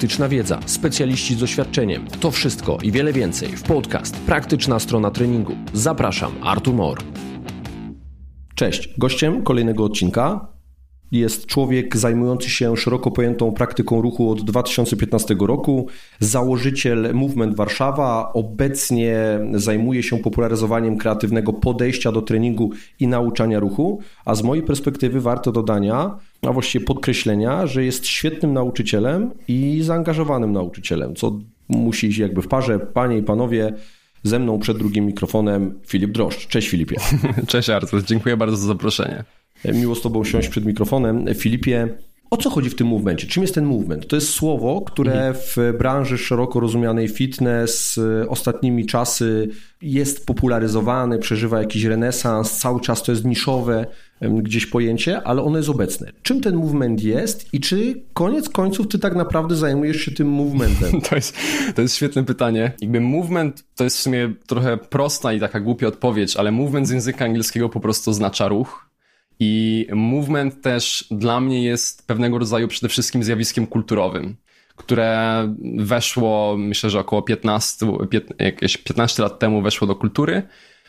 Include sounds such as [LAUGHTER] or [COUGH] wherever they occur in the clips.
praktyczna wiedza, specjaliści z doświadczeniem. To wszystko i wiele więcej w podcast Praktyczna strona treningu. Zapraszam, Artur Mor. Cześć, gościem kolejnego odcinka jest człowiek zajmujący się szeroko pojętą praktyką ruchu od 2015 roku, założyciel Movement Warszawa, obecnie zajmuje się popularyzowaniem kreatywnego podejścia do treningu i nauczania ruchu, a z mojej perspektywy warto dodania, a właściwie podkreślenia, że jest świetnym nauczycielem i zaangażowanym nauczycielem, co musi iść jakby w parze. Panie i panowie, ze mną przed drugim mikrofonem Filip Droszcz. Cześć Filipie. [LAUGHS] Cześć Artur, dziękuję bardzo za zaproszenie. Miło z Tobą siąść przed mikrofonem. Filipie, o co chodzi w tym movemencie? Czym jest ten movement? To jest słowo, które mhm. w branży szeroko rozumianej fitness ostatnimi czasy jest popularyzowane, przeżywa jakiś renesans, cały czas to jest niszowe gdzieś pojęcie, ale ono jest obecne. Czym ten movement jest i czy koniec końców ty tak naprawdę zajmujesz się tym movementem? [LAUGHS] To jest, to jest świetne pytanie. Jakby movement to jest w sumie trochę prosta i taka głupia odpowiedź, ale movement z języka angielskiego po prostu oznacza ruch i movement też dla mnie jest pewnego rodzaju przede wszystkim zjawiskiem kulturowym, które weszło, myślę, że około 15, jakieś 15 lat temu weszło do kultury.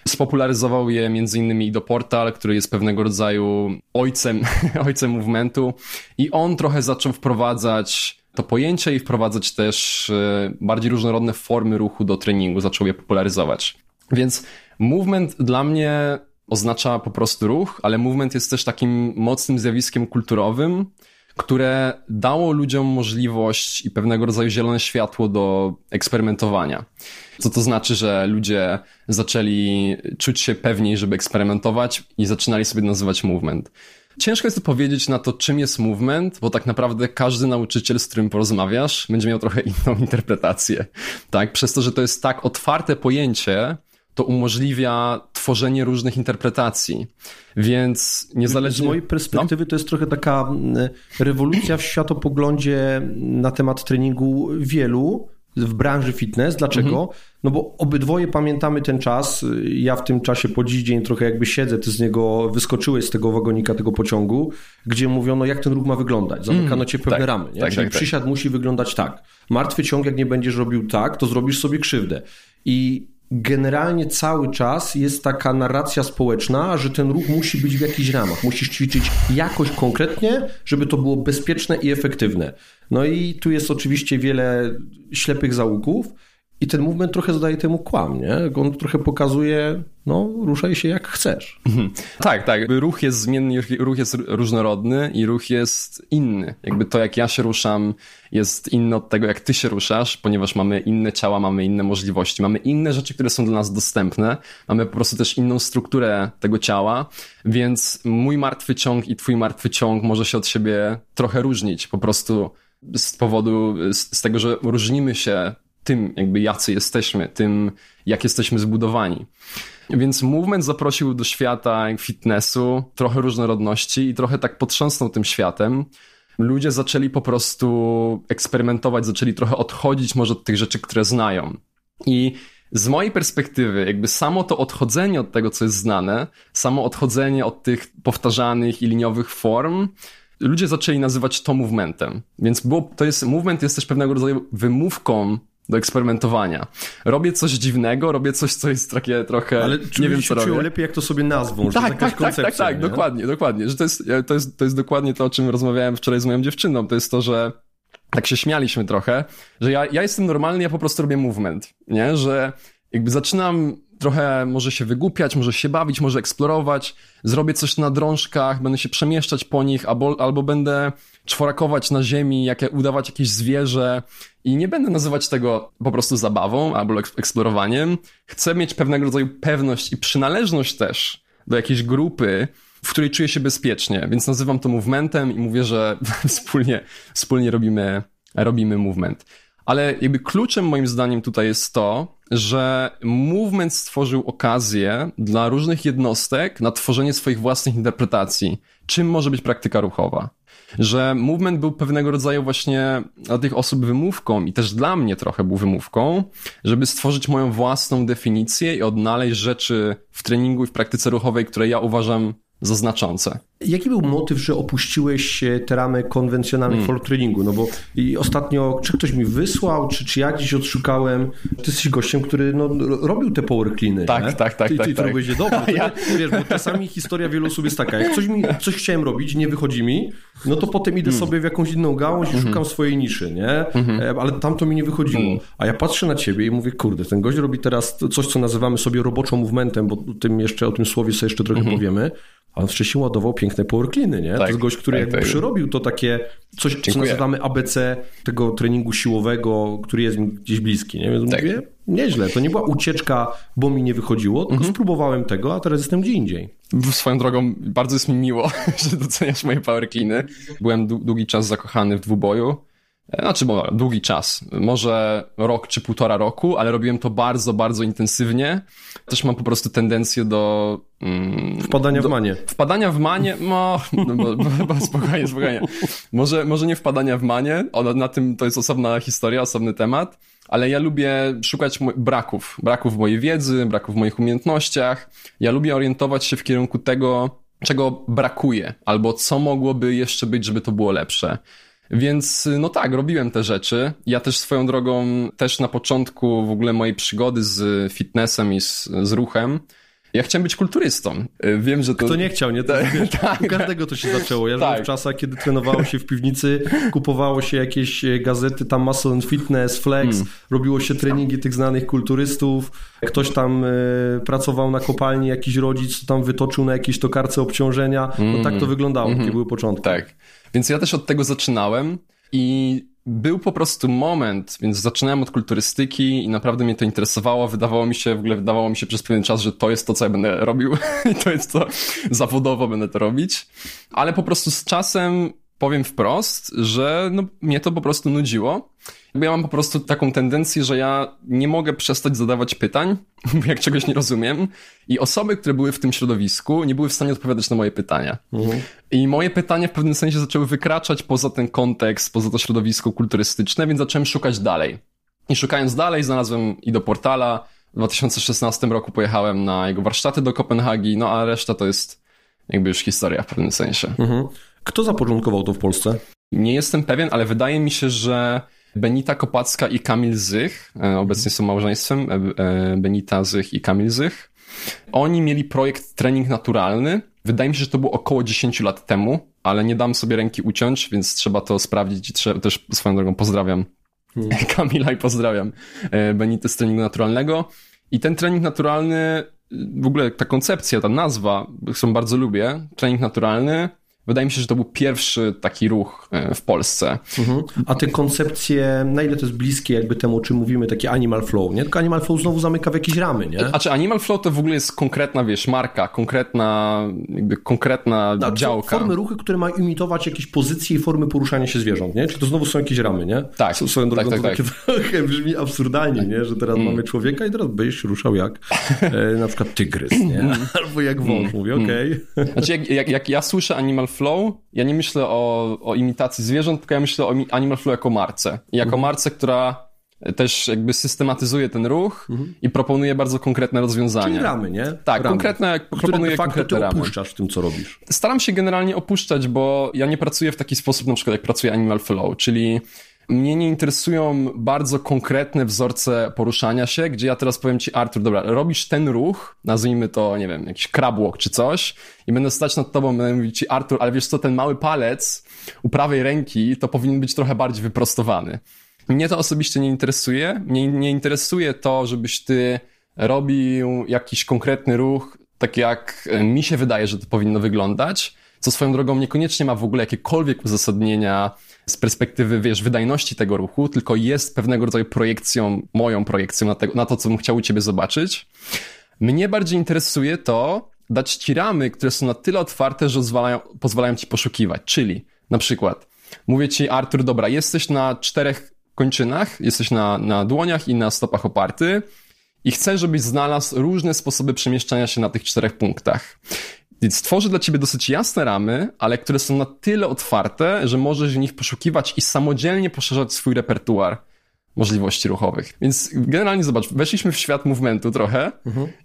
Spopularyzował je między innymi Ido Portal, który jest pewnego rodzaju ojcem, [LAUGHS] ojcem movementu i on trochę zaczął wprowadzać to pojęcie i wprowadzać też e, bardziej różnorodne formy ruchu do treningu, zaczął je popularyzować. Więc movement dla mnie oznacza po prostu ruch, ale movement jest też takim mocnym zjawiskiem kulturowym, które dało ludziom możliwość i pewnego rodzaju zielone światło do eksperymentowania. Co to znaczy, że ludzie zaczęli czuć się pewniej, żeby eksperymentować i zaczynali sobie nazywać movement. Ciężko jest powiedzieć na to, czym jest movement, bo tak naprawdę każdy nauczyciel, z którym porozmawiasz, będzie miał trochę inną [LAUGHS] interpretację. Tak? Przez to, że to jest tak otwarte pojęcie, to umożliwia tworzenie różnych interpretacji. Więc niezależnie... Z mojej perspektywy no? to jest trochę taka rewolucja w światopoglądzie na temat treningu wielu w branży fitness. Dlaczego? Mhm. No bo obydwoje pamiętamy ten czas. Ja w tym czasie po dziś dzień trochę jakby siedzę, ty z niego wyskoczyłeś z tego wagonika, tego pociągu, gdzie mówiono, jak ten ruch ma wyglądać. Zamykano mm, cię pewne tak, ramy. Nie? Tak, Czyli tak, tak. przysiad musi wyglądać tak. Martwy ciąg, jak nie będziesz robił tak, to zrobisz sobie krzywdę. I generalnie cały czas jest taka narracja społeczna, że ten ruch musi być w jakichś ramach. Musisz ćwiczyć jakoś konkretnie, żeby to było bezpieczne i efektywne. No i tu jest oczywiście wiele ślepych zaułków. I ten movement trochę zadaje temu kłam, nie? On trochę pokazuje, no, ruszaj się jak chcesz. Mhm. Tak, tak. Ruch jest zmienny, ruch jest różnorodny i ruch jest inny. Jakby to, jak ja się ruszam, jest inne od tego, jak ty się ruszasz, ponieważ mamy inne ciała, mamy inne możliwości, mamy inne rzeczy, które są dla nas dostępne, mamy po prostu też inną strukturę tego ciała, więc mój martwy ciąg i twój martwy ciąg może się od siebie trochę różnić. Po prostu z powodu, z, z tego, że różnimy się tym, jakby jacy jesteśmy, tym, jak jesteśmy zbudowani. Więc Movement zaprosił do świata fitnessu trochę różnorodności i trochę tak potrząsnął tym światem. Ludzie zaczęli po prostu eksperymentować, zaczęli trochę odchodzić może od tych rzeczy, które znają. I z mojej perspektywy, jakby samo to odchodzenie od tego, co jest znane, samo odchodzenie od tych powtarzanych i liniowych form, ludzie zaczęli nazywać to movementem. Więc było, to jest, movement jest też pewnego rodzaju wymówką do eksperymentowania. Robię coś dziwnego, robię coś, co jest takie trochę, Ale nie wiem co robię. lepiej, jak to sobie nazwą, tak, tak, tak, tak, tak, dokładnie, dokładnie, że to jest, to, jest, to jest dokładnie to, o czym rozmawiałem wczoraj z moją dziewczyną, to jest to, że tak się śmialiśmy trochę, że ja, ja jestem normalny, ja po prostu robię movement, nie, że jakby zaczynam trochę może się wygłupiać, może się bawić, może eksplorować, zrobię coś na drążkach, będę się przemieszczać po nich, albo, albo będę czworakować na ziemi, jakie, udawać jakieś zwierzę i nie będę nazywać tego po prostu zabawą albo eksplorowaniem. Chcę mieć pewnego rodzaju pewność i przynależność też do jakiejś grupy, w której czuję się bezpiecznie, więc nazywam to movementem i mówię, że [LAUGHS] wspólnie, wspólnie robimy, robimy movement. Ale jakby kluczem moim zdaniem tutaj jest to, że movement stworzył okazję dla różnych jednostek na tworzenie swoich własnych interpretacji, czym może być praktyka ruchowa. Że movement był pewnego rodzaju właśnie dla tych osób wymówką i też dla mnie trochę był wymówką, żeby stworzyć moją własną definicję i odnaleźć rzeczy w treningu i w praktyce ruchowej, które ja uważam za znaczące. Jaki był motyw, że opuściłeś te ramy konwencjonalnych hmm. treningu? No bo i ostatnio, czy ktoś mi wysłał, czy, czy ja gdzieś odszukałem, ty jesteś gościem, który no, robił te power cleany, Tak, nie? tak, tak. Ty, tak, ty tak. to robisz dobrze. To Ja- wiesz, bo czasami historia wielu osób jest taka, jak coś, mi, coś chciałem robić, nie wychodzi mi, no to potem idę sobie w jakąś inną gałąź i szukam swojej niszy, nie? E, Ale tam to mi nie wychodziło. A ja patrzę na ciebie i mówię, kurde, ten gość robi teraz coś, co nazywamy sobie roboczą movementem, bo tym jeszcze, o tym słowie sobie jeszcze trochę powiemy. A on wcześniej ładował piękne powercleany, nie? to Tak, jest gość, który tak, jakby tak. przyrobił to takie coś, co Dziękuję. nazywamy ABC tego treningu siłowego, który jest mi gdzieś bliski, nie? Więc Tak. mówię, nieźle. To nie była ucieczka, bo mi nie wychodziło, tylko spróbowałem tego, a teraz jestem gdzie indziej. Swoją drogą, bardzo jest mi miło, [LAUGHS] że doceniasz moje power cleany. Byłem dłu- długi czas zakochany w dwuboju. Znaczy, bo długi czas. Może rok czy półtora roku, ale robiłem to bardzo, bardzo intensywnie. Też mam po prostu tendencję do... Mm, Wpadania w manię. Wpadania w manię, no, [LAUGHS] no bo, bo, bo spokojnie, spokojnie. Może, może nie wpadania w manię, ona, na tym to jest osobna historia, osobny temat, ale ja lubię szukać braków, braków w mojej wiedzy, braków w moich umiejętnościach. Ja lubię orientować się w kierunku tego, czego brakuje, albo co mogłoby jeszcze być, żeby to było lepsze. Więc no tak, robiłem te rzeczy. Ja też swoją drogą, też na początku w ogóle mojej przygody z fitnessem i z, z ruchem, ja chciałem być kulturystą. Y, Wiem, że to... To nie chciał, nie? To, wiesz, tak. U każdego to się zaczęło. Ja Tak. w czasach, kiedy trenowało się w piwnicy, kupowało się jakieś e, gazety, tam Muscle and Fitness, Flex, Hmm. robiło się treningi tych znanych kulturystów, ktoś tam e, pracował na kopalni, jakiś rodzic co tam wytoczył na jakiejś tokarce obciążenia. No tak to wyglądało, takie były początki. Hmm. Tak. Więc ja też od tego zaczynałem i był po prostu moment, więc zaczynałem od kulturystyki i naprawdę mnie to interesowało. Wydawało mi się, w ogóle wydawało mi się przez pewien czas, że to jest to, co ja będę robił [LAUGHS] i to jest to, zawodowo będę to robić. Ale po prostu z czasem powiem wprost, że no, mnie to po prostu nudziło. Bo ja mam po prostu taką tendencję, że ja nie mogę przestać zadawać pytań, [LAUGHS] jak czegoś nie rozumiem. I osoby, które były w tym środowisku, nie były w stanie odpowiadać na moje pytania. I moje pytania w pewnym sensie zaczęły wykraczać poza ten kontekst, poza to środowisko kulturystyczne, więc zacząłem szukać dalej. I szukając dalej, znalazłem i do portala. W 2016 roku pojechałem na jego warsztaty do Kopenhagi, no a reszta to jest jakby już historia w pewnym sensie. Mhm. Kto zapoczątkował to w Polsce? Nie jestem pewien, ale wydaje mi się, że Benita Kopacka i Kamil Zych, e, obecnie są małżeństwem, e, e, Benita Zych i Kamil Zych, oni mieli projekt trening naturalny. Wydaje mi się, że to było około 10 lat temu, ale nie dam sobie ręki uciąć, więc trzeba to sprawdzić i trzeba, też swoją drogą pozdrawiam [LAUGHS] Kamila i pozdrawiam Benitę z treningu naturalnego. I ten trening naturalny, w ogóle ta koncepcja, ta nazwa, którą bardzo lubię, trening naturalny, wydaje mi się, że to był pierwszy taki ruch e, w Polsce. Mhm. A te koncepcje, na ile to jest bliskie jakby temu, o czym mówimy, takie animal flow, nie? Tylko animal flow znowu zamyka w jakieś ramy, nie? A czy Animal Flow to w ogóle jest konkretna, wiesz, marka, konkretna, jakby konkretna A działka. Formy ruchy, które mają imitować jakieś pozycje i formy poruszania się zwierząt, nie? Czy to znowu są jakieś ramy, nie? Tak, S- Swoją drogą tak, to tak, takie [LAUGHS] trochę brzmi absurdalnie, nie? Że teraz mamy człowieka i teraz będziesz ruszał jak e, na przykład tygrys, nie? [LAUGHS] Albo jak wąż. Mówię, okej. Znaczy, jak, jak, jak ja słyszę Animal Flow, ja nie myślę o, o imitacji zwierząt, tylko ja myślę o Animal Flow jako marce. I jako marce, która też jakby systematyzuje ten ruch i proponuje bardzo konkretne Czyli rozwiązania. ramy, nie? Tak, ramy, konkretne, proponuje de konkretne ty ramy. opuszczasz w tym, co robisz. Staram się generalnie opuszczać, bo ja nie pracuję w taki sposób, na przykład jak pracuje Animal Flow, czyli mnie nie interesują bardzo konkretne wzorce poruszania się, gdzie ja teraz powiem ci, Artur, dobra, robisz ten ruch, nazwijmy to, nie wiem, jakiś crab walk czy coś i będę stać nad tobą, będę mówić ci, Artur, ale wiesz co, ten mały palec u prawej ręki to powinien być trochę bardziej wyprostowany. Mnie to osobiście nie interesuje. Mnie nie interesuje to, żebyś ty robił jakiś konkretny ruch, tak jak mi się wydaje, że to powinno wyglądać, co swoją drogą niekoniecznie ma w ogóle jakiekolwiek uzasadnienia z perspektywy, wiesz, wydajności tego ruchu, tylko jest pewnego rodzaju projekcją, moją projekcją na, tego, na to, co bym chciał u ciebie zobaczyć. Mnie bardziej interesuje to, dać ci ramy, które są na tyle otwarte, że pozwalają, pozwalają ci poszukiwać. Czyli na przykład mówię ci, Artur, dobra, jesteś na czterech kończynach, jesteś na, na dłoniach i na stopach oparty i chcę, żebyś znalazł różne sposoby przemieszczania się na tych czterech punktach. Więc tworzę dla ciebie dosyć jasne ramy, ale które są na tyle otwarte, że możesz w nich poszukiwać i samodzielnie poszerzać swój repertuar. możliwości ruchowych. Więc generalnie zobacz, weszliśmy w świat movementu trochę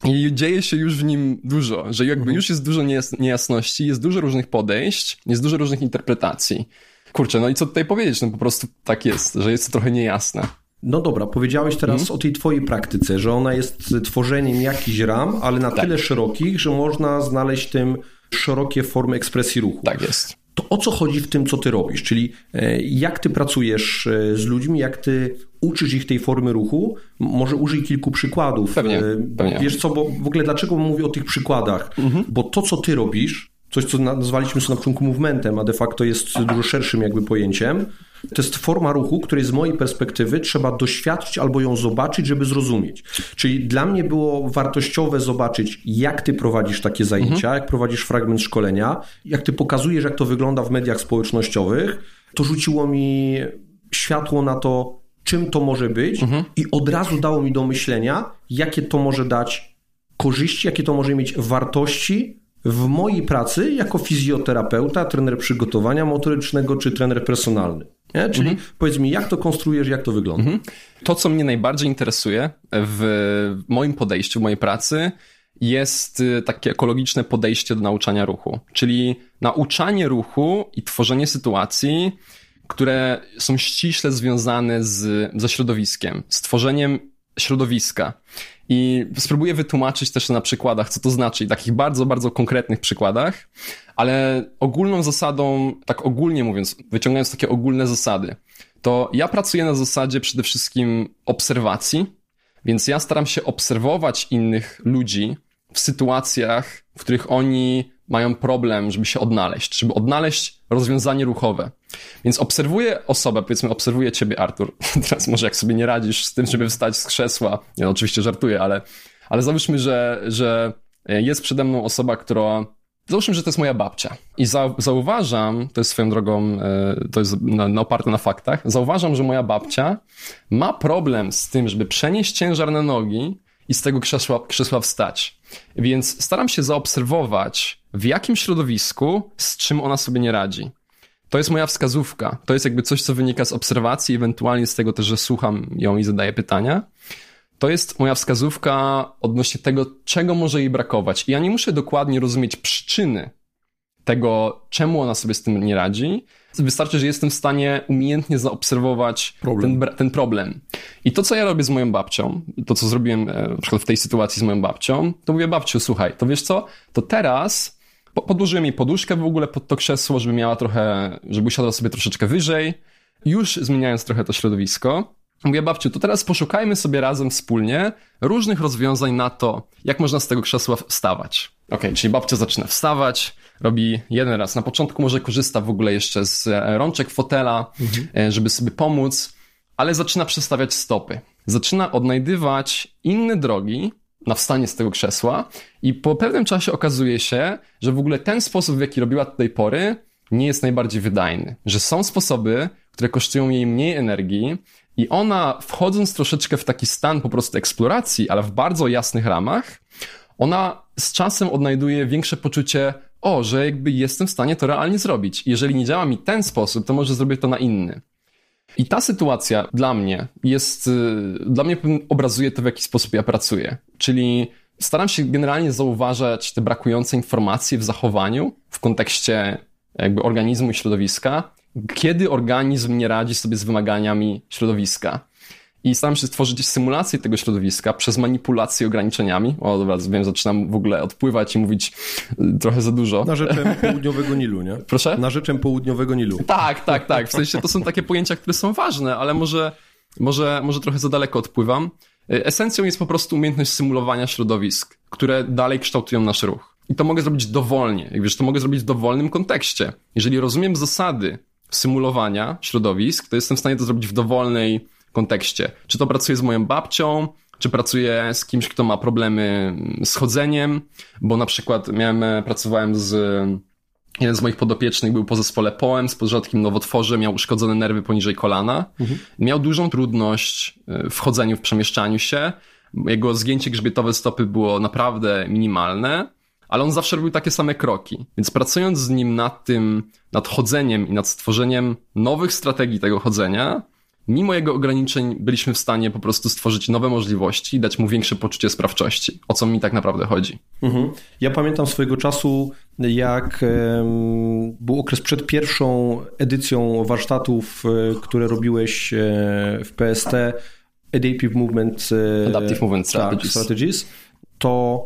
i dzieje się już w nim dużo, że jakby już jest dużo niejas- niejasności, jest dużo różnych podejść, jest dużo różnych interpretacji. Kurczę, no i co tutaj powiedzieć? No po prostu tak jest, że jest to trochę niejasne. No dobra, powiedziałeś teraz Mhm. o tej twojej praktyce, że ona jest tworzeniem jakichś ram, ale na Tak. tyle szerokich, że można znaleźć w tym szerokie formy ekspresji ruchu. Tak jest. To o co chodzi w tym, co ty robisz? Czyli e, jak ty pracujesz e, z ludźmi, jak ty uczysz ich tej formy ruchu? Może użyj kilku przykładów. Pewnie, E, pewnie. Wiesz co, bo w ogóle dlaczego mówię o tych przykładach? Mhm. Bo to, co ty robisz, coś, co nazwaliśmy sobie na początku movementem, a de facto jest dużo szerszym jakby pojęciem, to jest forma ruchu, której z mojej perspektywy trzeba doświadczyć albo ją zobaczyć, żeby zrozumieć. Czyli dla mnie było wartościowe zobaczyć, jak ty prowadzisz takie zajęcia, jak prowadzisz fragment szkolenia, jak ty pokazujesz, jak to wygląda w mediach społecznościowych. To rzuciło mi światło na to, czym to może być i od razu dało mi do myślenia, jakie to może dać korzyści, jakie to może mieć wartości w mojej pracy jako fizjoterapeuta, trener przygotowania motorycznego czy trener personalny. Nie? Czyli powiedz mi, jak to konstruujesz, jak to wygląda? To, co mnie najbardziej interesuje w moim podejściu, w mojej pracy, jest y, takie ekologiczne podejście do nauczania ruchu. Czyli nauczanie ruchu i tworzenie sytuacji, które są ściśle związane z, ze środowiskiem, z tworzeniem środowiska. I spróbuję wytłumaczyć też na przykładach, co to znaczy, i takich bardzo, bardzo konkretnych przykładach, ale ogólną zasadą, tak ogólnie mówiąc, wyciągając takie ogólne zasady, to ja pracuję na zasadzie przede wszystkim obserwacji, więc ja staram się obserwować innych ludzi w sytuacjach, w których oni mają problem, żeby się odnaleźć, żeby odnaleźć rozwiązanie ruchowe. Więc obserwuję osobę, powiedzmy, obserwuję ciebie, Artur. [LAUGHS] Teraz może jak sobie nie radzisz z tym, żeby wstać z krzesła. Nie, no, oczywiście żartuję, ale, ale załóżmy, że, że jest przede mną osoba, która Załóżmy, że to jest moja babcia. I za, zauważam, to jest swoją drogą, e, to jest na, na oparte na faktach, zauważam, że moja babcia ma problem z tym, żeby przenieść ciężar na nogi i z tego krzesła, krzesła wstać. Więc staram się zaobserwować, w jakim środowisku, z czym ona sobie nie radzi. To jest moja wskazówka. To jest jakby coś, co wynika z obserwacji, ewentualnie z tego też, że słucham ją i zadaję pytania. To jest moja wskazówka odnośnie tego, czego może jej brakować. I ja nie muszę dokładnie rozumieć przyczyny tego, czemu ona sobie z tym nie radzi. Wystarczy, że jestem w stanie umiejętnie zaobserwować Problem. Ten, ten problem. I to, co ja robię z moją babcią, to, co zrobiłem e, na przykład w tej sytuacji z moją babcią, to mówię, babciu, słuchaj, to wiesz co, to teraz podłożyłem jej poduszkę w ogóle pod to krzesło, żeby miała trochę, żeby usiadła sobie troszeczkę wyżej, już zmieniając trochę to środowisko. Mówię, babciu, to teraz poszukajmy sobie razem wspólnie różnych rozwiązań na to, jak można z tego krzesła wstawać. Okej, czyli babcia zaczyna wstawać, robi jeden raz. Na początku może korzysta w ogóle jeszcze z e, rączek fotela, e, żeby sobie pomóc, ale zaczyna przestawiać stopy. Zaczyna odnajdywać inne drogi wstanie z tego krzesła i po pewnym czasie okazuje się, że w ogóle ten sposób, w jaki robiła do tej pory, nie jest najbardziej wydajny. Że są sposoby, które kosztują jej mniej energii i ona wchodząc troszeczkę w taki stan po prostu eksploracji, ale w bardzo jasnych ramach, ona z czasem odnajduje większe poczucie, o, że jakby jestem w stanie to realnie zrobić. Jeżeli nie działa mi ten sposób, to może zrobię to na inny. I ta sytuacja dla mnie jest, y, dla mnie obrazuje to, w jaki sposób ja pracuję. Czyli staram się generalnie zauważać te brakujące informacje w zachowaniu w kontekście jakby organizmu i środowiska, kiedy organizm nie radzi sobie z wymaganiami środowiska. I staram się stworzyć symulację tego środowiska przez manipulację ograniczeniami. O, dobra, wiem, zaczynam w ogóle odpływać i mówić y, trochę za dużo. Na rzeczem [LAUGHS] południowego Nilu, nie? Proszę? Na rzeczem południowego Nilu. Tak, tak, tak. W sensie to są takie pojęcia, które są ważne, ale może, może, może trochę za daleko odpływam. Y, Esencją jest po prostu umiejętność symulowania środowisk, które dalej kształtują nasz ruch. I to mogę zrobić dowolnie. Jak wiesz, to mogę zrobić w dowolnym kontekście. Jeżeli rozumiem zasady symulowania środowisk, to jestem w stanie to zrobić w dowolnej kontekście. Czy to pracuję z moją babcią, czy pracuję z kimś, kto ma problemy z chodzeniem, bo na przykład miałem, e, pracowałem z Jeden z moich podopiecznych był po zespole POEM z podrzodkim nowotworze, miał uszkodzone nerwy poniżej kolana. Miał dużą trudność y, w chodzeniu, w przemieszczaniu się. Jego zgięcie grzbietowe stopy było naprawdę minimalne, ale on zawsze robił takie same kroki. Więc pracując z nim nad tym, nad chodzeniem i nad stworzeniem nowych strategii tego chodzenia, mimo jego ograniczeń byliśmy w stanie po prostu stworzyć nowe możliwości i dać mu większe poczucie sprawczości. O co mi tak naprawdę chodzi. Mhm. Ja pamiętam swojego czasu, jak był okres przed pierwszą edycją warsztatów, e, które robiłeś e, w PST, Adaptive Movement, e, Adaptive Movement Strategies. Tak, strategies to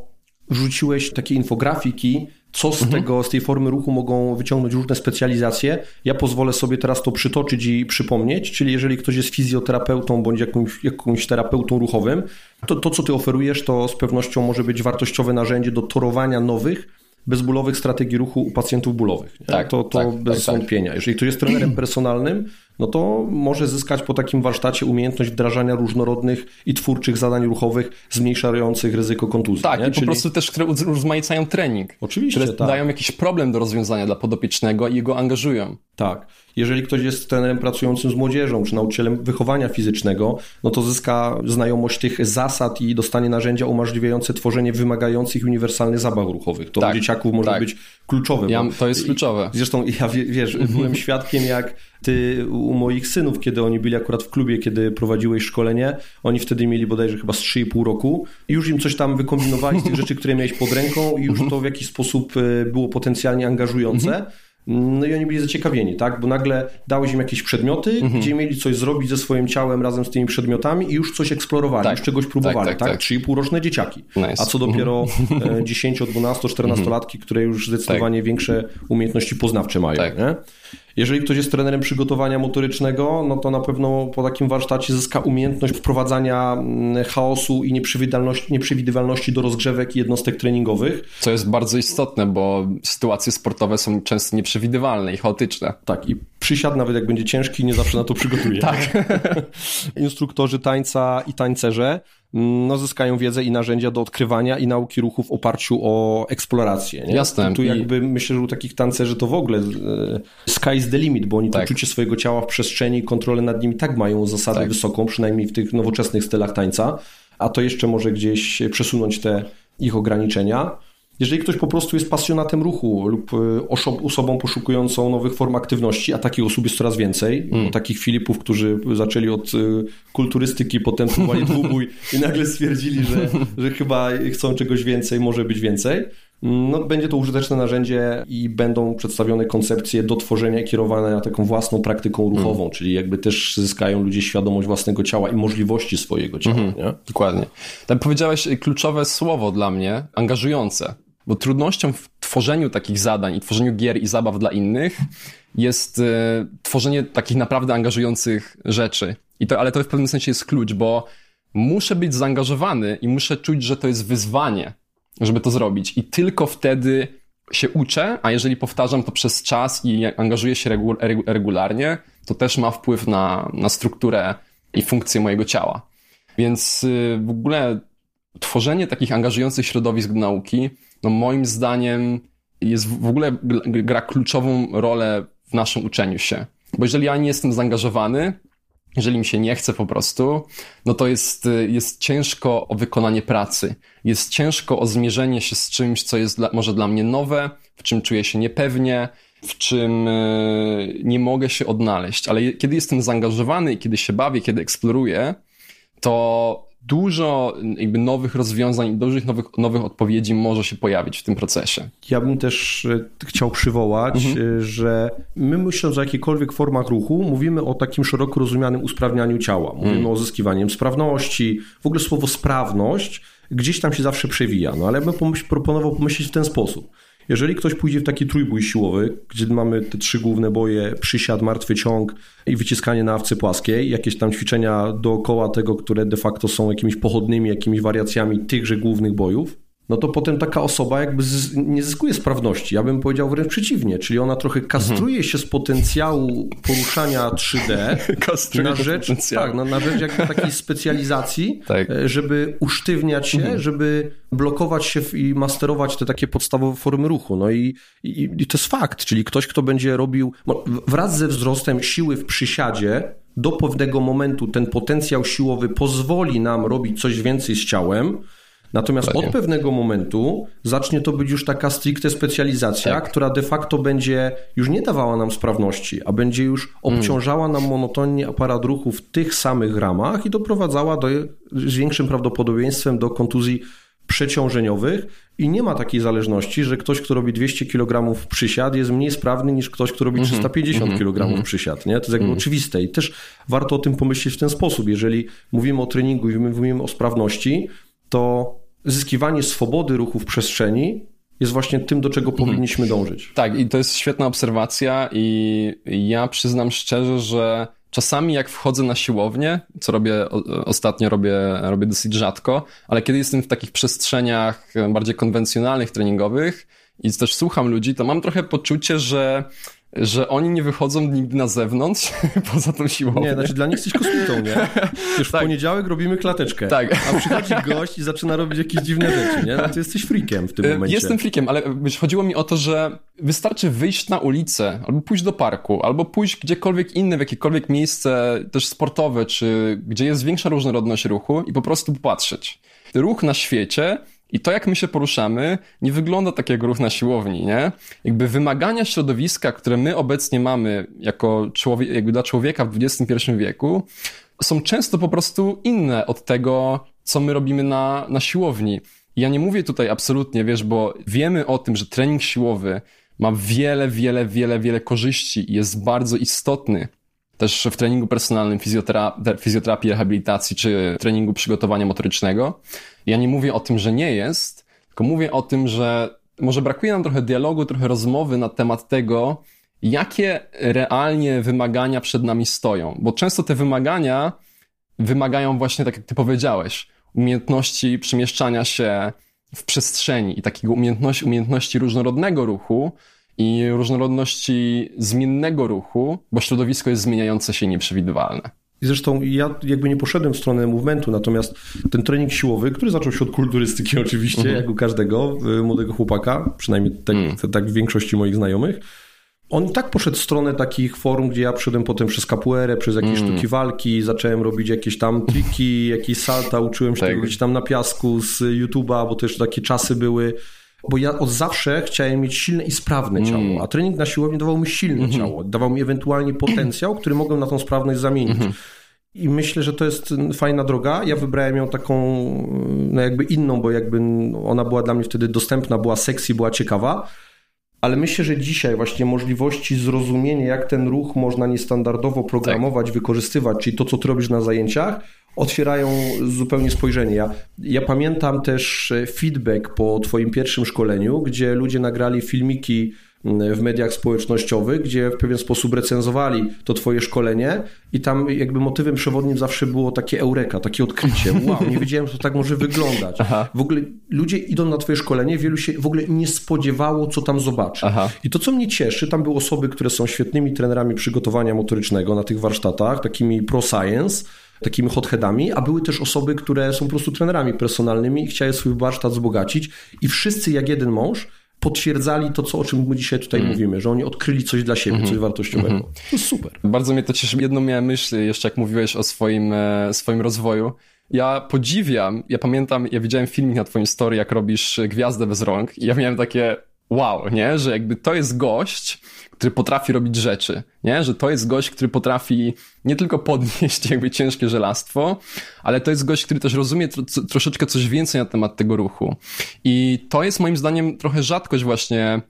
rzuciłeś takie infografiki, co z, mhm. tego, z tej formy ruchu mogą wyciągnąć różne specjalizacje. Ja pozwolę sobie teraz to przytoczyć i przypomnieć, czyli jeżeli ktoś jest fizjoterapeutą bądź jakąś, jakąś terapeutą ruchowym, to to, co ty oferujesz, to z pewnością może być wartościowe narzędzie do torowania nowych, bezbólowych strategii ruchu u pacjentów bólowych. Tak, to to tak, bez tak, wątpienia. Jeżeli ktoś jest trenerem [CLEARS THROAT] personalnym, no to może zyskać po takim warsztacie umiejętność wdrażania różnorodnych i twórczych zadań ruchowych zmniejszających ryzyko kontuzji. Tak, nie? i Czyli... po prostu też, które urozmaicają trening. Oczywiście, które tak. dają jakiś problem do rozwiązania dla podopiecznego i go angażują. Tak. Jeżeli ktoś jest trenerem pracującym z młodzieżą, czy nauczycielem wychowania fizycznego, no to zyska znajomość tych zasad i dostanie narzędzia umożliwiające tworzenie wymagających uniwersalnych zabaw ruchowych. To tak, u dzieciaków może tak. być kluczowe. Ja, to jest kluczowe. Zresztą ja wiesz, byłem świadkiem jak ty u moich synów, kiedy oni byli akurat w klubie, kiedy prowadziłeś szkolenie, oni wtedy mieli bodajże chyba z 3,5 roku i już im coś tam wykombinowali z tych rzeczy, które miałeś pod ręką i już to w jakiś sposób e, było potencjalnie angażujące. No i oni byli zaciekawieni, tak? Bo nagle dałeś im jakieś przedmioty, mhm. gdzie mieli coś zrobić ze swoim ciałem razem z tymi przedmiotami i już coś eksplorowali, tak. już czegoś próbowali, tak? tak, tak? 3,5 tak. roczne dzieciaki. Nice. A co dopiero mhm. 10, 12, 14 latki, które już zdecydowanie tak. większe umiejętności poznawcze mają, tak. nie? Jeżeli ktoś jest trenerem przygotowania motorycznego, no to na pewno po takim warsztacie zyska umiejętność wprowadzania mm, chaosu i nieprzewidywalności, do rozgrzewek i jednostek treningowych. Co jest bardzo istotne, bo sytuacje sportowe są często nieprzewidywalne i chaotyczne. Tak, i przysiad, nawet jak będzie ciężki, nie zawsze na to przygotuje. [LAUGHS] tak. [LAUGHS] Instruktorzy tańca i tańcerze no, zyskają wiedzę i narzędzia do odkrywania i nauki ruchu w oparciu o eksplorację. Nie? Jasne. Tu jakby I... myślę, że u takich tancerzy to w ogóle e, sky is the limit, bo oni tak. to czucie swojego ciała w przestrzeni i kontrolę nad nim tak mają zasadę tak. wysoką, przynajmniej w tych nowoczesnych stylach tańca, a to jeszcze może gdzieś przesunąć te ich ograniczenia. Jeżeli ktoś po prostu jest pasjonatem ruchu lub y, osobą poszukującą nowych form aktywności, a takich osób jest coraz więcej, mm. takich Filipów, którzy zaczęli od y, kulturystyki, potem próbowali dwubój i nagle stwierdzili, że, że chyba chcą czegoś więcej, może być więcej, no, będzie to użyteczne narzędzie i będą przedstawione koncepcje do tworzenia i kierowania taką własną praktyką ruchową, mm. czyli jakby też zyskają ludzie świadomość własnego ciała i możliwości swojego ciała. Mm -hmm. Dokładnie. Tak powiedziałeś kluczowe słowo dla mnie, angażujące. Bo trudnością w tworzeniu takich zadań i tworzeniu gier i zabaw dla innych jest y, tworzenie takich naprawdę angażujących rzeczy. I to, ale to w pewnym sensie jest klucz, bo muszę być zaangażowany i muszę czuć, że to jest wyzwanie, żeby to zrobić. I tylko wtedy się uczę, a jeżeli powtarzam to przez czas i angażuję się regu regularnie, to też ma wpływ na, na strukturę i funkcję mojego ciała. Więc y, w ogóle tworzenie takich angażujących środowisk do nauki no moim zdaniem jest w ogóle gra kluczową rolę w naszym uczeniu się. Bo jeżeli ja nie jestem zaangażowany, jeżeli mi się nie chce po prostu, no to jest, jest ciężko o wykonanie pracy. Jest ciężko o zmierzenie się z czymś, co jest dla, może dla mnie nowe, w czym czuję się niepewnie, w czym e, nie mogę się odnaleźć. Ale kiedy jestem zaangażowany kiedy się bawię, kiedy eksploruję, to dużo jakby nowych rozwiązań, dużych nowych, nowych odpowiedzi może się pojawić w tym procesie. Ja bym też e, chciał przywołać, mhm. E, że my myśląc o jakichkolwiek formach ruchu, mówimy o takim szeroko rozumianym usprawnianiu ciała. Mówimy mhm. o zyskiwaniu sprawności. W ogóle słowo sprawność gdzieś tam się zawsze przewija. No ale ja bym pomyśl, proponował pomyśleć w ten sposób. Jeżeli ktoś pójdzie w taki trójbój siłowy, gdzie mamy te trzy główne boje, przysiad, martwy ciąg i wyciskanie na awce płaskiej, jakieś tam ćwiczenia dookoła tego, które de facto są jakimiś pochodnymi, jakimiś wariacjami tychże głównych bojów, no to potem taka osoba jakby nie zyskuje sprawności. Ja bym powiedział wręcz przeciwnie, czyli ona trochę kastruje mhm. się z potencjału poruszania 3D [LAUGHS] na rzecz, tak, na, na rzecz jakby takiej specjalizacji, [LAUGHS] tak. E, żeby usztywniać się, mhm. żeby blokować się i masterować te takie podstawowe formy ruchu. No i, i, i to jest fakt, czyli ktoś, kto będzie robił wraz ze wzrostem siły w przysiadzie, do pewnego momentu ten potencjał siłowy pozwoli nam robić coś więcej z ciałem, Natomiast od pewnego momentu zacznie to być już taka stricte specjalizacja, tak. która de facto będzie już nie dawała nam sprawności, a będzie już obciążała nam monotonnie aparat ruchu w tych samych ramach i doprowadzała do, z większym prawdopodobieństwem do kontuzji przeciążeniowych i nie ma takiej zależności, że ktoś, kto robi 200 kg przysiad jest mniej sprawny niż ktoś, kto robi 350 mhm, kg mhm. przysiad. Nie? To jest jakby mhm. oczywiste i też warto o tym pomyśleć w ten sposób. Jeżeli mówimy o treningu i mówimy o sprawności, to zyskiwanie swobody ruchu w przestrzeni jest właśnie tym, do czego powinniśmy dążyć. Tak, i to jest świetna obserwacja i ja przyznam szczerze, że Czasami jak wchodzę na siłownię, co robię ostatnio, robię, robię dosyć rzadko, ale kiedy jestem w takich przestrzeniach bardziej konwencjonalnych, treningowych i też słucham ludzi, to mam trochę poczucie, że że oni nie wychodzą nigdy na zewnątrz, [LAUGHS] poza tą siłownią. Nie, znaczy dla nich jesteś kosmitą, nie? Już tak. w poniedziałek robimy klateczkę, tak. a przychodzi gość i zaczyna robić jakieś dziwne rzeczy, nie? No ty jesteś freakiem w tym e, momencie. Jestem freakiem, ale chodziło mi o to, że wystarczy wyjść na ulicę, albo pójść do parku, albo pójść gdziekolwiek inne, w jakiekolwiek miejsce też sportowe, czy gdzie jest większa różnorodność ruchu i po prostu popatrzeć. Ruch na świecie i to, jak my się poruszamy, nie wygląda tak jak ruch na siłowni, nie? Jakby wymagania środowiska, które my obecnie mamy jako człowiek, jakby dla człowieka w XXI wieku, są często po prostu inne od tego, co my robimy na, na siłowni. I ja nie mówię tutaj absolutnie, wiesz, bo wiemy o tym, że trening siłowy ma wiele, wiele, wiele, wiele korzyści i jest bardzo istotny też w treningu personalnym, fizjotera fizjoterapii, rehabilitacji czy treningu przygotowania motorycznego. Ja nie mówię o tym, że nie jest, tylko mówię o tym, że może brakuje nam trochę dialogu, trochę rozmowy na temat tego, jakie realnie wymagania przed nami stoją. Bo często te wymagania wymagają właśnie, tak jak ty powiedziałeś, umiejętności przemieszczania się w przestrzeni i takiego umiejętności, umiejętności różnorodnego ruchu, i różnorodności zmiennego ruchu, bo środowisko jest zmieniające się i nieprzewidywalne. I zresztą ja jakby nie poszedłem w stronę movementu, natomiast ten trening siłowy, który zaczął się od kulturystyki [LAUGHS] oczywiście, mhm. jak u każdego y, młodego chłopaka, przynajmniej tak, mhm. tak w większości moich znajomych, on i tak poszedł w stronę takich forum, gdzie ja przyszedłem potem przez kapuerę, przez jakieś mm. sztuki walki, zacząłem robić jakieś tam triki, [LAUGHS] jakieś salta, uczyłem się tak. tego robić tam na piasku z YouTube'a, bo jeszcze takie czasy były bo ja od zawsze chciałem mieć silne i sprawne ciało, mm. a trening na siłowni dawał mi silne mm -hmm. ciało, dawał mi ewentualnie potencjał, który mogłem na tą sprawność zamienić. Mm -hmm. I myślę, że to jest fajna droga. Ja wybrałem ją taką, no jakby inną, bo jakby ona była dla mnie wtedy dostępna, była sexy, była ciekawa. Ale myślę, że dzisiaj właśnie możliwości zrozumienia, jak ten ruch można niestandardowo programować, tak. wykorzystywać, czyli to, co ty robisz na zajęciach, otwierają zupełnie spojrzenie. Ja, ja pamiętam też e, feedback po Twoim pierwszym szkoleniu, gdzie ludzie nagrali filmiki mm, w mediach społecznościowych, gdzie w pewien sposób recenzowali to twoje szkolenie i tam jakby motywem przewodnim zawsze było takie eureka, takie odkrycie. [LAUGHS] Wow, nie wiedziałem, że to tak może wyglądać. Aha. W ogóle ludzie idą na twoje szkolenie, wielu się w ogóle nie spodziewało, co tam zobaczy. Aha. I to, co mnie cieszy, tam były osoby, które są świetnymi trenerami przygotowania motorycznego na tych warsztatach, takimi pro science, takimi hotheadami, a były też osoby, które są po prostu trenerami personalnymi i chciały swój warsztat wzbogacić i wszyscy jak jeden mąż potwierdzali to, co, o czym my dzisiaj tutaj mm. mówimy, że oni odkryli coś dla siebie, mm -hmm. coś wartościowego. Mm -hmm. To jest super. Bardzo mnie to cieszy. Jedną miałem myśl jeszcze, jak mówiłeś o swoim, e, swoim rozwoju. Ja podziwiam, ja pamiętam, ja widziałem filmik na twoim story, jak robisz Gwiazdę bez rąk i ja miałem takie wow, nie? Że jakby to jest gość, który potrafi robić rzeczy, nie? Że to jest gość, który potrafi nie tylko podnieść [LAUGHS] jakby ciężkie żelastwo, ale to jest gość, który też rozumie tro, troszeczkę coś więcej na temat tego ruchu. I to jest moim zdaniem trochę rzadkość właśnie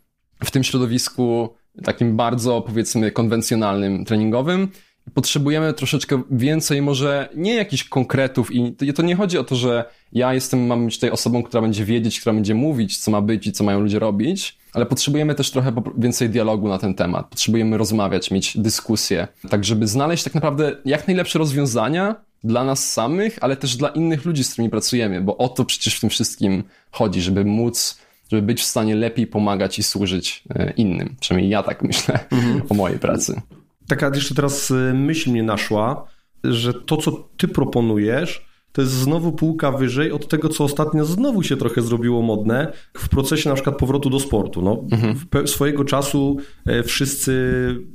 w tym środowisku takim bardzo powiedzmy konwencjonalnym treningowym, potrzebujemy troszeczkę więcej, może nie jakichś konkretów i to nie chodzi o to, że ja jestem, mam być tutaj osobą, która będzie wiedzieć, która będzie mówić, co ma być i co mają ludzie robić, ale potrzebujemy też trochę więcej dialogu na ten temat. Potrzebujemy rozmawiać, mieć dyskusję, tak żeby znaleźć tak naprawdę jak najlepsze rozwiązania dla nas samych, ale też dla innych ludzi, z którymi pracujemy, bo o to przecież w tym wszystkim chodzi, żeby móc żeby być w stanie lepiej pomagać i służyć e, innym. Przynajmniej ja tak [LAUGHS] myślę mhm. o mojej pracy taka jeszcze teraz y, myśl mnie naszła, że to, co ty proponujesz, to jest znowu półka wyżej od tego, co ostatnio znowu się trochę zrobiło modne w procesie na przykład powrotu do sportu. No, mhm. Swojego czasu e, wszyscy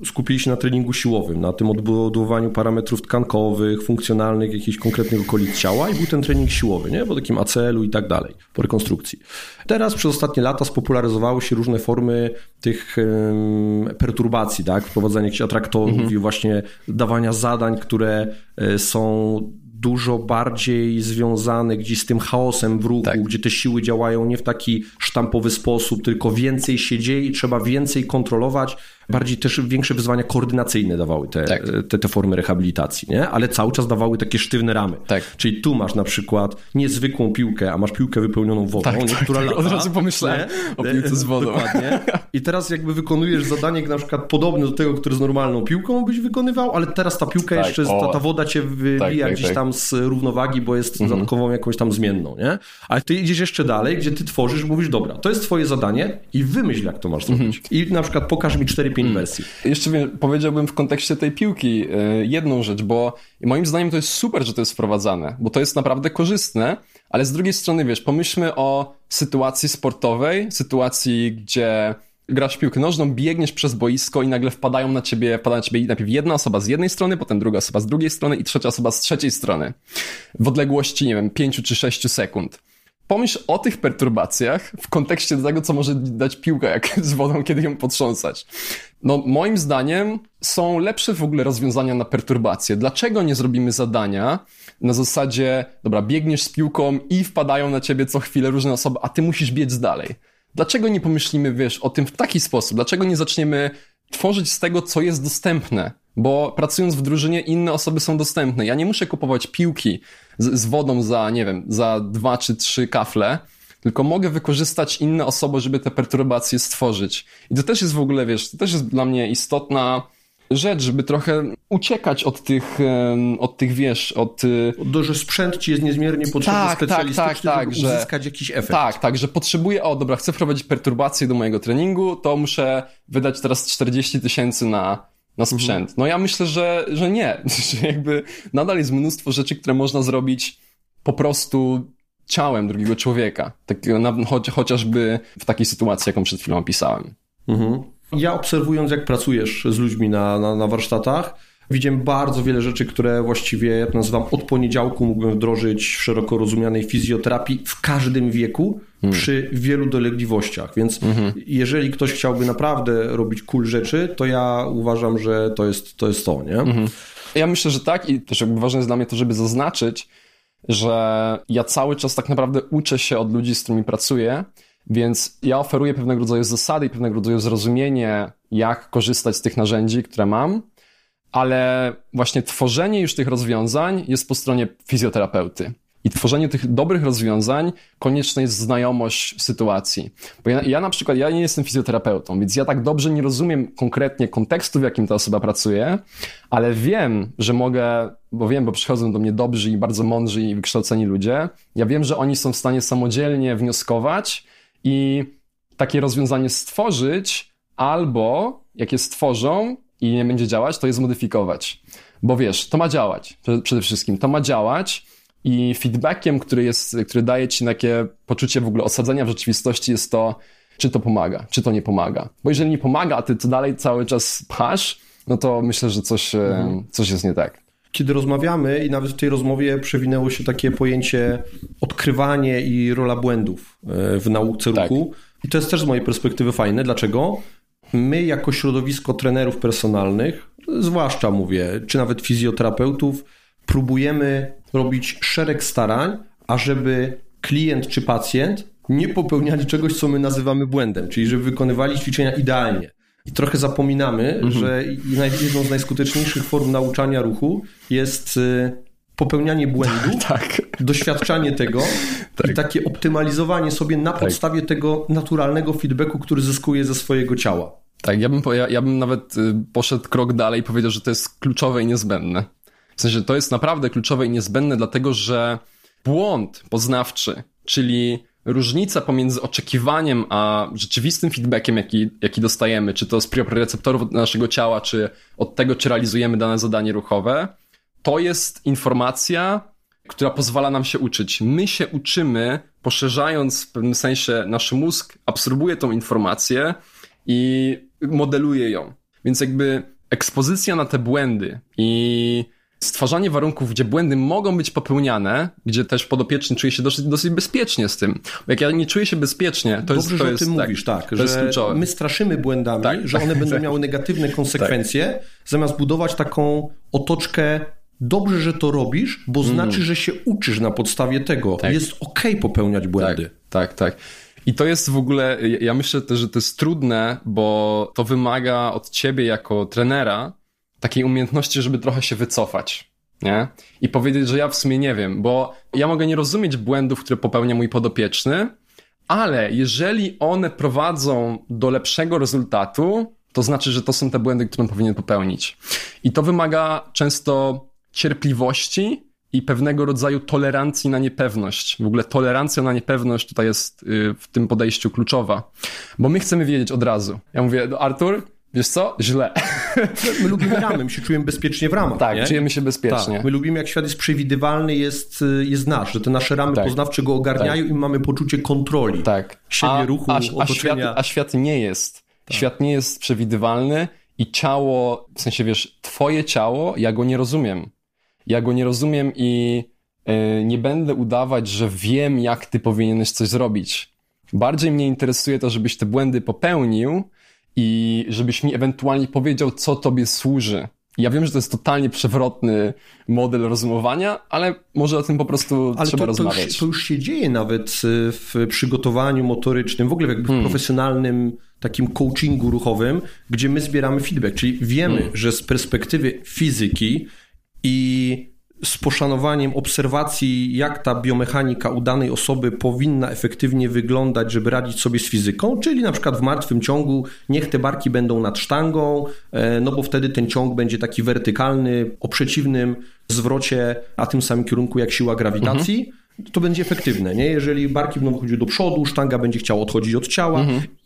skupili się na treningu siłowym, na tym odbudowaniu parametrów tkankowych, funkcjonalnych, jakichś konkretnych okolic ciała i był ten trening siłowy, nie? po takim ACL-u i tak dalej, po rekonstrukcji. Teraz przez ostatnie lata spopularyzowały się różne formy tych um, perturbacji, tak? wprowadzania jakichś atraktorów mhm. i właśnie dawania zadań, które e, są dużo bardziej związane gdzieś z tym chaosem w ruchu, tak. gdzie te siły działają nie w taki sztampowy sposób, tylko więcej się dzieje i trzeba więcej kontrolować bardziej też większe wyzwania koordynacyjne dawały te, tak. te, te, formy rehabilitacji, nie? ale cały czas dawały takie sztywne ramy. Tak. Czyli tu masz na przykład niezwykłą piłkę, a masz piłkę wypełnioną wodą, tak, tak, która tak. lata. Od razu pomyślałem nie? o piłce z wodą. Dokładnie. I teraz jakby wykonujesz zadanie na przykład podobne do tego, które z normalną piłką byś wykonywał, ale teraz ta piłka tak, jeszcze, ta, ta, woda cię wybija gdzieś tam z równowagi, bo jest mhm. dodatkową jakąś tam zmienną, nie? Ale ty idziesz jeszcze dalej, gdzie ty tworzysz, mówisz, dobra, to jest twoje zadanie i wymyśl, jak to masz zrobić. Mhm. I na przykład pokaż mi cztery pięć wersji. Jeszcze powiedziałbym w kontekście tej piłki e, jedną rzecz, bo moim zdaniem to jest super, że to jest wprowadzane, bo to jest naprawdę korzystne, ale z drugiej strony, wiesz, pomyślmy o sytuacji sportowej, sytuacji, gdzie grasz piłkę nożną, biegniesz przez boisko i nagle wpadają na ciebie, wpada na ciebie najpierw jedna osoba z jednej strony, potem druga osoba z drugiej strony i trzecia osoba z trzeciej strony. W odległości, nie wiem, pięciu czy sześciu sekund. Pomyśl o tych perturbacjach w kontekście tego, co może dać piłka jak [LAUGHS] z wodą, kiedy ją potrząsać. No, moim zdaniem są lepsze w ogóle rozwiązania na perturbacje. Dlaczego nie zrobimy zadania na zasadzie, dobra, biegniesz z piłką i wpadają na ciebie co chwilę różne osoby, a ty musisz biec dalej? Dlaczego nie pomyślimy, wiesz, o tym w taki sposób? Dlaczego nie zaczniemy tworzyć z tego, co jest dostępne? Bo pracując w drużynie, inne osoby są dostępne. Ja nie muszę kupować piłki z, z wodą za, nie wiem, za dwa czy trzy kafle, tylko mogę wykorzystać inne osoby, żeby te perturbacje stworzyć. I to też jest w ogóle, wiesz, to też jest dla mnie istotna rzecz, żeby trochę uciekać od tych, od tych wiesz, od... To, że sprzęt ci jest niezmiernie potrzebny tak, tak specjalistyczny, tak, tak, żeby że, uzyskać jakiś efekt. Tak, tak, że potrzebuję, o dobra, chcę wprowadzić perturbacje do mojego treningu, to muszę wydać teraz 40 tysięcy na, na sprzęt. No ja myślę, że, że nie, [LAUGHS] że jakby nadal jest mnóstwo rzeczy, które można zrobić po prostu ciałem drugiego człowieka. Tak, choć, chociażby w takiej sytuacji, jaką przed chwilą opisałem. Mhm. Ja obserwując, jak pracujesz z ludźmi na, na, na warsztatach, widziałem bardzo wiele rzeczy, które właściwie, ja to nazywam, od poniedziałku mógłbym wdrożyć w szeroko rozumianej fizjoterapii w każdym wieku, hmm. przy wielu dolegliwościach. Więc hmm. jeżeli ktoś chciałby naprawdę robić cool rzeczy, to ja uważam, że to jest to, jest to nie? Hmm. Ja myślę, że tak i też jakby ważne jest dla mnie to, żeby zaznaczyć, że ja cały czas tak naprawdę uczę się od ludzi, z którymi pracuję, więc ja oferuję pewnego rodzaju zasady i pewnego rodzaju zrozumienie, jak korzystać z tych narzędzi, które mam, ale właśnie tworzenie już tych rozwiązań jest po stronie fizjoterapeuty. I tworzenie tych dobrych rozwiązań konieczna jest znajomość sytuacji. Bo ja, ja, na przykład, ja nie jestem fizjoterapeutą, więc ja tak dobrze nie rozumiem konkretnie kontekstu, w jakim ta osoba pracuje, ale wiem, że mogę, bo wiem, bo przychodzą do mnie dobrzy i bardzo mądrzy i wykształceni ludzie, ja wiem, że oni są w stanie samodzielnie wnioskować i takie rozwiązanie stworzyć, albo jak je stworzą i nie będzie działać, to je zmodyfikować. Bo wiesz, to ma działać przede wszystkim. To ma działać i feedbackiem, który, jest, który daje ci takie poczucie w ogóle osadzenia w rzeczywistości jest to, czy to pomaga, czy to nie pomaga. Bo jeżeli nie pomaga, a ty to dalej cały czas pchasz, no to myślę, że coś, mhm. coś jest nie tak. Kiedy rozmawiamy i nawet w tej rozmowie przewinęło się takie pojęcie odkrywanie i rola błędów e, w nauce tak. ruchu. I to jest też z mojej perspektywy fajne. Dlaczego? My jako środowisko trenerów personalnych, zwłaszcza mówię, czy nawet fizjoterapeutów, próbujemy robić szereg starań, ażeby klient czy pacjent nie popełniali czegoś, co my nazywamy błędem, czyli żeby wykonywali ćwiczenia idealnie. I trochę zapominamy, mhm. że jedną z najskuteczniejszych form nauczania ruchu jest y, popełnianie błędu, [LAUGHS] tak. doświadczanie tego [LAUGHS] tak. i takie optymalizowanie sobie na tak. podstawie tego naturalnego feedbacku, który zyskuje ze swojego ciała. Tak, ja bym, ja, ja bym nawet y, poszedł krok dalej i powiedział, że to jest kluczowe i niezbędne. W sensie to jest naprawdę kluczowe i niezbędne, dlatego że błąd poznawczy, czyli różnica pomiędzy oczekiwaniem a rzeczywistym feedbackiem, jaki, jaki dostajemy, czy to z receptorów naszego ciała, czy od tego, czy realizujemy dane zadanie ruchowe, to jest informacja, która pozwala nam się uczyć. My się uczymy, poszerzając w pewnym sensie nasz mózg, absorbuje tą informację i modeluje ją. Więc jakby ekspozycja na te błędy i stwarzanie warunków, gdzie błędy mogą być popełniane, gdzie też podopieczny czuje się dosyć, dosyć bezpiecznie z tym. Jak ja nie czuję się bezpiecznie, to Dobrze, jest to że o tym tak, mówisz, tak, to że my straszymy błędami, Tak, że tak, one będą tak. miały negatywne [LAUGHS] konsekwencje, zamiast budować taką otoczkę Dobrze, że to robisz, bo znaczy, że się uczysz na podstawie tego. Mm. Tak. Jest okej popełniać błędy. Tak, tak, tak. I to jest w ogóle, ja- myślę też, że to jest trudne, bo to wymaga od ciebie jako trenera takiej umiejętności, żeby trochę się wycofać, nie? I powiedzieć, że ja w sumie nie wiem, bo ja mogę nie rozumieć błędów, które popełnia mój podopieczny, ale jeżeli one prowadzą do lepszego rezultatu, to znaczy, że to są te błędy, które powinien popełnić. I to wymaga często cierpliwości i pewnego rodzaju tolerancji na niepewność. W ogóle tolerancja na niepewność tutaj jest y, w tym podejściu kluczowa, bo my chcemy wiedzieć od razu. Ja mówię, "No, Artur, wiesz co? Źle. My lubimy ramy, my się czujemy bezpiecznie w ramach. tak, nie? czujemy się bezpiecznie. Tak, my lubimy, jak świat jest przewidywalny, jest, jest nasz, że te nasze ramy Tak. poznawcze go ogarniają i mamy poczucie kontroli. Tak. Siebie, ruchu, a, a, świat, otoczenia. Tak. a świat nie jest. Świat nie jest przewidywalny i ciało, w sensie wiesz, twoje ciało, ja go nie rozumiem. Ja go nie rozumiem i y, nie będę udawać, że wiem, jak ty powinieneś coś zrobić. Bardziej mnie interesuje to, żebyś te błędy popełnił i żebyś mi ewentualnie powiedział, co tobie służy. Ja wiem, że to jest totalnie przewrotny model rozumowania, ale może o tym po prostu Ale trzeba to, to, rozmawiać. już, to już się dzieje nawet y, w przygotowaniu motorycznym, w ogóle jakby w Hmm. profesjonalnym takim coachingu ruchowym, gdzie my zbieramy feedback, czyli wiemy, Hmm. że z perspektywy fizyki i z poszanowaniem obserwacji, jak ta biomechanika u danej osoby powinna efektywnie wyglądać, żeby radzić sobie z fizyką, czyli na przykład w martwym ciągu niech te barki będą nad sztangą, e, no bo wtedy ten ciąg będzie taki wertykalny, o przeciwnym zwrocie, a tym samym kierunku jak siła grawitacji. To będzie efektywne, nie? Jeżeli barki będą chodziły do przodu, sztanga będzie chciała odchodzić od ciała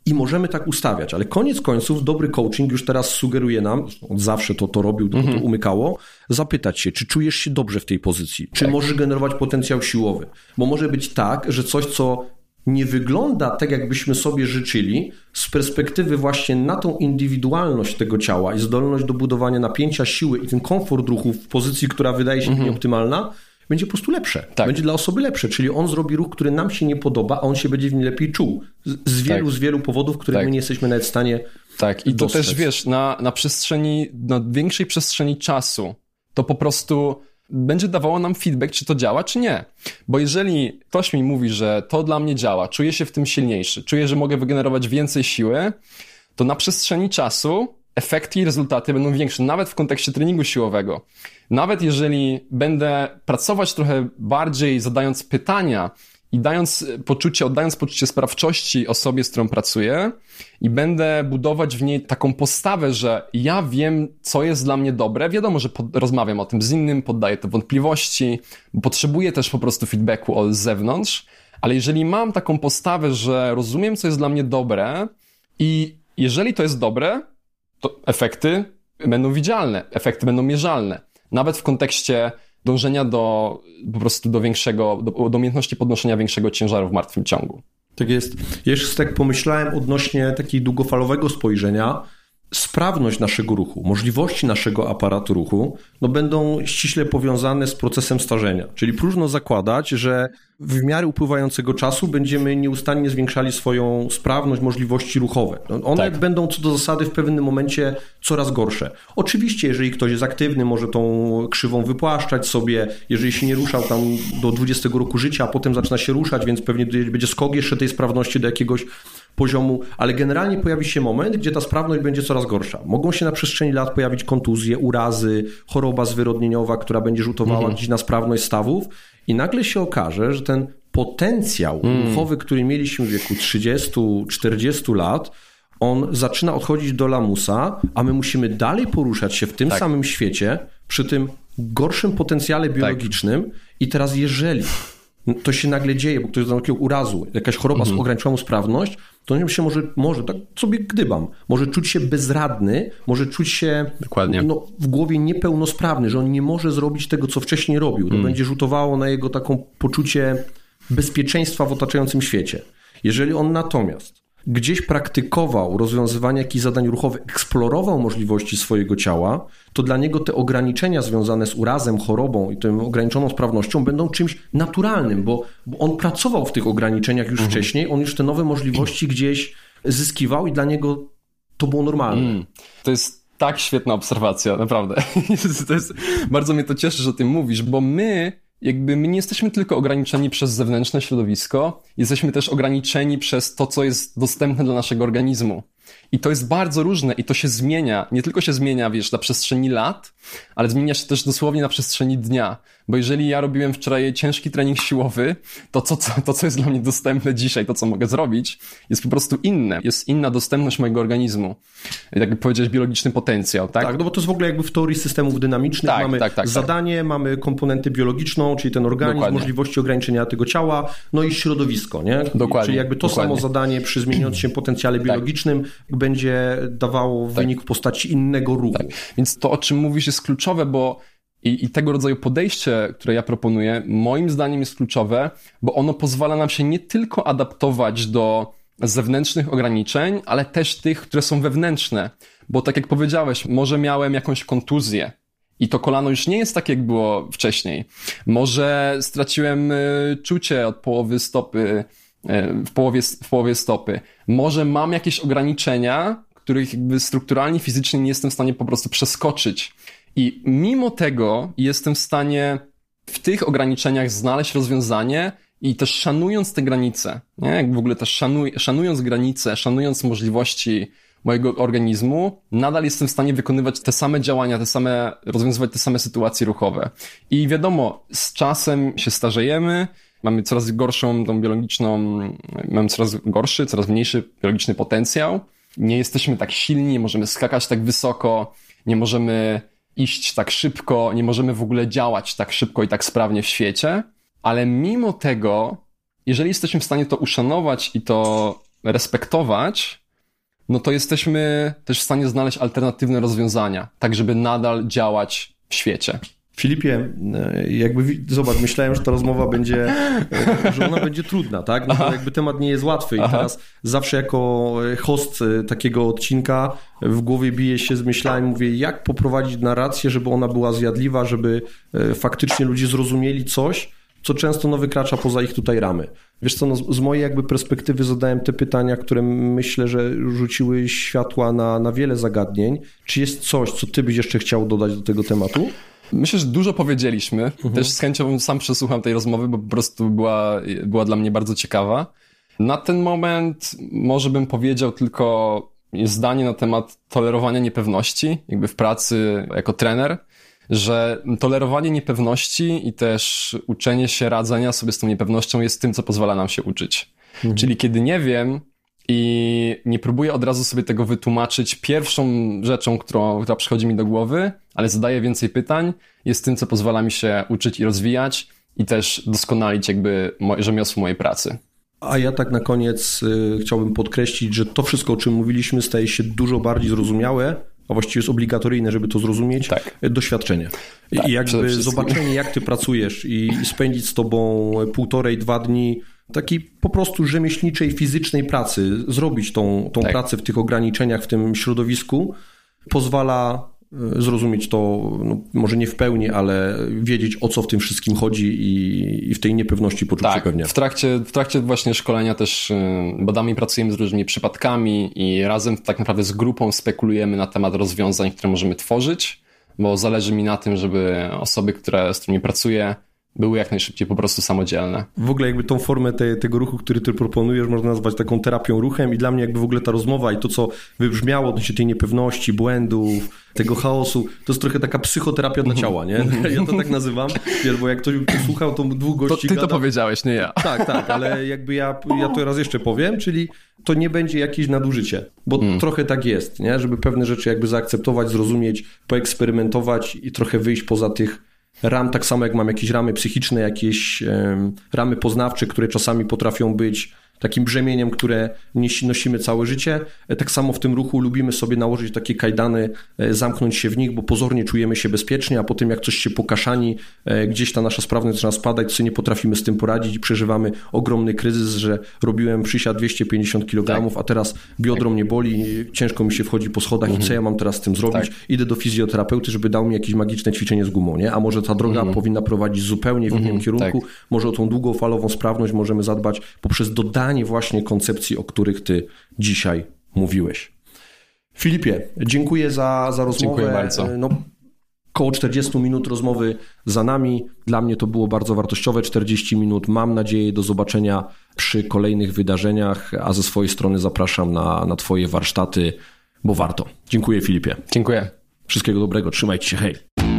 i możemy tak ustawiać, ale koniec końców dobry coaching już teraz sugeruje nam, od zawsze to, to robił, tylko to umykało, zapytać się, czy czujesz się dobrze w tej pozycji, czy możesz generować potencjał siłowy, bo może być tak, że coś, co nie wygląda tak, jakbyśmy sobie życzyli, z perspektywy właśnie na tą indywidualność tego ciała i zdolność do budowania napięcia, siły i ten komfort ruchu w pozycji, która wydaje się nieoptymalna, będzie po prostu lepsze. Tak. Będzie dla osoby lepsze, czyli on zrobi ruch, który nam się nie podoba, a on się będzie w nim lepiej czuł. Z, z wielu, Tak. z wielu powodów, których Tak. my nie jesteśmy nawet w stanie Tak, i to dostrzec. też wiesz, na, na przestrzeni, na większej przestrzeni czasu, to po prostu będzie dawało nam feedback, czy to działa, czy nie. Bo jeżeli ktoś mi mówi, że to dla mnie działa, czuję się w tym silniejszy, czuję, że mogę wygenerować więcej siły, to na przestrzeni czasu efekty i rezultaty będą większe, nawet w kontekście treningu siłowego. Nawet jeżeli będę pracować trochę bardziej, zadając pytania i dając poczucie, oddając poczucie sprawczości osobie, z którą pracuję i będę budować w niej taką postawę, że ja wiem, co jest dla mnie dobre. Wiadomo, że pod, rozmawiam o tym z innym, poddaję to wątpliwości, potrzebuję też po prostu feedbacku od zewnątrz, ale jeżeli mam taką postawę, że rozumiem, co jest dla mnie dobre i jeżeli to jest dobre, to efekty będą widzialne, efekty będą mierzalne. Nawet w kontekście dążenia do po prostu do większego, do, do umiejętności podnoszenia większego ciężaru w martwym ciągu. Tak jest. Jeszcze tak pomyślałem odnośnie takiego długofalowego spojrzenia. Sprawność naszego ruchu, możliwości naszego aparatu ruchu, no będą ściśle powiązane z procesem starzenia. Czyli próżno zakładać, że w miarę upływającego czasu będziemy nieustannie zwiększali swoją sprawność, możliwości ruchowe. No, One Tak. będą co do zasady w pewnym momencie coraz gorsze. Oczywiście, jeżeli ktoś jest aktywny, może tą krzywą wypłaszczać sobie, jeżeli się nie ruszał tam do 20 roku życia, a potem zaczyna się ruszać, więc pewnie będzie skok jeszcze tej sprawności do jakiegoś poziomu, ale generalnie pojawi się moment, gdzie ta sprawność będzie coraz gorsza. Mogą się na przestrzeni lat pojawić kontuzje, urazy, choroba zwyrodnieniowa, która będzie rzutowała gdzieś na sprawność stawów i nagle się okaże, że ten potencjał ruchowy, który mieliśmy w wieku 30-40 lat, on zaczyna odchodzić do lamusa, a my musimy dalej poruszać się w tym Tak. samym świecie, przy tym gorszym potencjale biologicznym. I teraz jeżeli to się nagle dzieje, bo ktoś doznał takiego urazu, jakaś choroba mhm. z ograniczoną sprawność, to on się może, może, tak sobie gdybam, może czuć się bezradny, może czuć się Dokładnie. No, w głowie niepełnosprawny, że on nie może zrobić tego, co wcześniej robił. To mm. będzie rzutowało na jego taką poczucie bezpieczeństwa w otaczającym świecie. Jeżeli on natomiast gdzieś praktykował rozwiązywanie jakichś zadań ruchowych, eksplorował możliwości swojego ciała, to dla niego te ograniczenia związane z urazem, chorobą i tą ograniczoną sprawnością będą czymś naturalnym, bo, bo on pracował w tych ograniczeniach już mhm. wcześniej, on już te nowe możliwości gdzieś zyskiwał i dla niego to było normalne. Mm. To jest tak świetna obserwacja, naprawdę. [LAUGHS] to jest, bardzo mnie to cieszy, że o tym mówisz, bo my jakby my nie jesteśmy tylko ograniczeni przez zewnętrzne środowisko, jesteśmy też ograniczeni przez to, co jest dostępne dla naszego organizmu. I to jest bardzo różne i to się zmienia. Nie tylko się zmienia, wiesz, na przestrzeni lat, ale zmienia się też dosłownie na przestrzeni dnia. Bo jeżeli ja robiłem wczoraj ciężki trening siłowy, to co, co, to, co jest dla mnie dostępne dzisiaj, to co mogę zrobić, jest po prostu inne. Jest inna dostępność mojego organizmu. Jak powiedziałeś, biologiczny potencjał, tak? Tak, no bo to jest w ogóle jakby w teorii systemów dynamicznych. Tak, mamy tak, tak, tak. zadanie, tak. mamy komponentę biologiczną, czyli ten organizm, Dokładnie. możliwości ograniczenia tego ciała, no i środowisko, nie? Dokładnie. Czyli jakby to Dokładnie. samo zadanie przy zmieniającym się potencjale tak. biologicznym będzie dawało tak. wynik w postaci innego ruchu. Tak. Więc to, o czym mówisz, jest kluczowe, bo i, I, tego rodzaju podejście, które ja proponuję, moim zdaniem jest kluczowe, bo ono pozwala nam się nie tylko adaptować do zewnętrznych ograniczeń, ale też tych, które są wewnętrzne. Bo tak jak powiedziałeś, może miałem jakąś kontuzję i to kolano już nie jest tak, jak było wcześniej. Może straciłem y, czucie od połowy stopy, y, w połowie, w połowie stopy. Może mam jakieś ograniczenia, których jakby strukturalnie, fizycznie nie jestem w stanie po prostu przeskoczyć. I mimo tego jestem w stanie w tych ograniczeniach znaleźć rozwiązanie i też szanując te granice, nie? Jak w ogóle też szanuj, szanując granice, szanując możliwości mojego organizmu, nadal jestem w stanie wykonywać te same działania, te same, rozwiązywać te same sytuacje ruchowe. I wiadomo, z czasem się starzejemy, mamy coraz gorszą tą biologiczną, mamy coraz gorszy, coraz mniejszy biologiczny potencjał, nie jesteśmy tak silni, nie możemy skakać tak wysoko, nie możemy iść tak szybko, nie możemy w ogóle działać tak szybko i tak sprawnie w świecie, ale mimo tego, jeżeli jesteśmy w stanie to uszanować i to respektować, no to jesteśmy też w stanie znaleźć alternatywne rozwiązania, tak żeby nadal działać w świecie. Filipie, e, jakby zobacz, myślałem, że ta rozmowa będzie, e, że ona będzie trudna, tak? No bo jakby temat nie jest łatwy i Aha. teraz zawsze jako e, host takiego odcinka w głowie bije się z myślami, mówię, jak poprowadzić narrację, żeby ona była zjadliwa, żeby faktycznie ludzie zrozumieli coś, co często no, wykracza poza ich tutaj ramy. Wiesz co, no, z mojej jakby perspektywy zadałem te pytania, które myślę, że rzuciły światła na, na wiele zagadnień. Czy jest coś, co ty byś jeszcze chciał dodać do tego tematu? Myślę, że dużo powiedzieliśmy. Mhm. Też z chęcią sam przesłucham tej rozmowy, bo po prostu była, była dla mnie bardzo ciekawa. Na ten moment może bym powiedział tylko zdanie na temat tolerowania niepewności, jakby w pracy jako trener, że tolerowanie niepewności i też uczenie się radzenia sobie z tą niepewnością jest tym, co pozwala nam się uczyć. Mhm. Czyli kiedy nie wiem, i nie próbuję od razu sobie tego wytłumaczyć. Pierwszą rzeczą, którą, która przychodzi mi do głowy, ale zadaję więcej pytań, jest tym, co pozwala mi się uczyć i rozwijać i też doskonalić jakby rzemiosło mojej pracy. A ja tak na koniec y, chciałbym podkreślić, że to wszystko, o czym mówiliśmy, staje się dużo bardziej zrozumiałe, a właściwie jest obligatoryjne, żeby to zrozumieć, tak. doświadczenie. Tak, I jakby zobaczenie, jak ty pracujesz i spędzić z tobą półtorej, dwa dni takiej po prostu rzemieślniczej, fizycznej pracy, zrobić tą, tą tak. pracę w tych ograniczeniach, w tym środowisku, pozwala zrozumieć to, no, może nie w pełni, ale wiedzieć o co w tym wszystkim chodzi i, i w tej niepewności poczuć tak, się pewnie. W trakcie, w trakcie właśnie szkolenia też e, badamy i pracujemy z różnymi przypadkami i razem tak naprawdę z grupą spekulujemy na temat rozwiązań, które możemy tworzyć, bo zależy mi na tym, żeby osoby, które, z którymi pracuję, były jak najszybciej po prostu samodzielne. W ogóle jakby tą formę te, tego ruchu, który ty proponujesz, można nazwać taką terapią ruchem i dla mnie jakby w ogóle ta rozmowa i to, co wybrzmiało odnośnie tej niepewności, błędów, tego chaosu, to jest trochę taka psychoterapia dla ciała, nie? [LAUGHS] Ja to tak nazywam, wiesz, bo jak ktoś słuchał, to dwóch gości To ty gada... to powiedziałeś, nie ja. Tak, tak, ale jakby ja, ja to raz jeszcze powiem, czyli to nie będzie jakieś nadużycie, bo mm. trochę tak jest, nie? Żeby pewne rzeczy jakby zaakceptować, zrozumieć, poeksperymentować i trochę wyjść poza tych ram, tak samo jak mam jakieś ramy psychiczne, jakieś ramy poznawcze, które czasami potrafią być takim brzemieniem, które nosimy całe życie. E, tak samo w tym ruchu lubimy sobie nałożyć takie kajdany, e, zamknąć się w nich, bo pozornie czujemy się bezpiecznie, a po tym jak coś się pokaszani, e, gdzieś ta nasza sprawność zaczyna spadać, co nie potrafimy z tym poradzić i przeżywamy ogromny kryzys, że robiłem przysiad 250 kg, tak. a teraz biodro tak. mnie boli, ciężko mi się wchodzi po schodach mhm. i co ja mam teraz z tym zrobić? Tak. Idę do fizjoterapeuty, żeby dał mi jakieś magiczne ćwiczenie z gumą, nie? A może ta droga mhm. powinna prowadzić zupełnie w innym mhm. kierunku, tak. może o tą długofalową sprawność możemy zadbać poprzez dodanie właśnie koncepcji, o których ty dzisiaj mówiłeś. Filipie, dziękuję za, za rozmowę. Dziękuję bardzo. No, Około 40 minut rozmowy za nami. Dla mnie to było bardzo wartościowe 40 minut. Mam nadzieję do zobaczenia przy kolejnych wydarzeniach, a ze swojej strony zapraszam na, na Twoje warsztaty, bo warto. Dziękuję Filipie. Dziękuję. Wszystkiego dobrego, trzymajcie się, hej.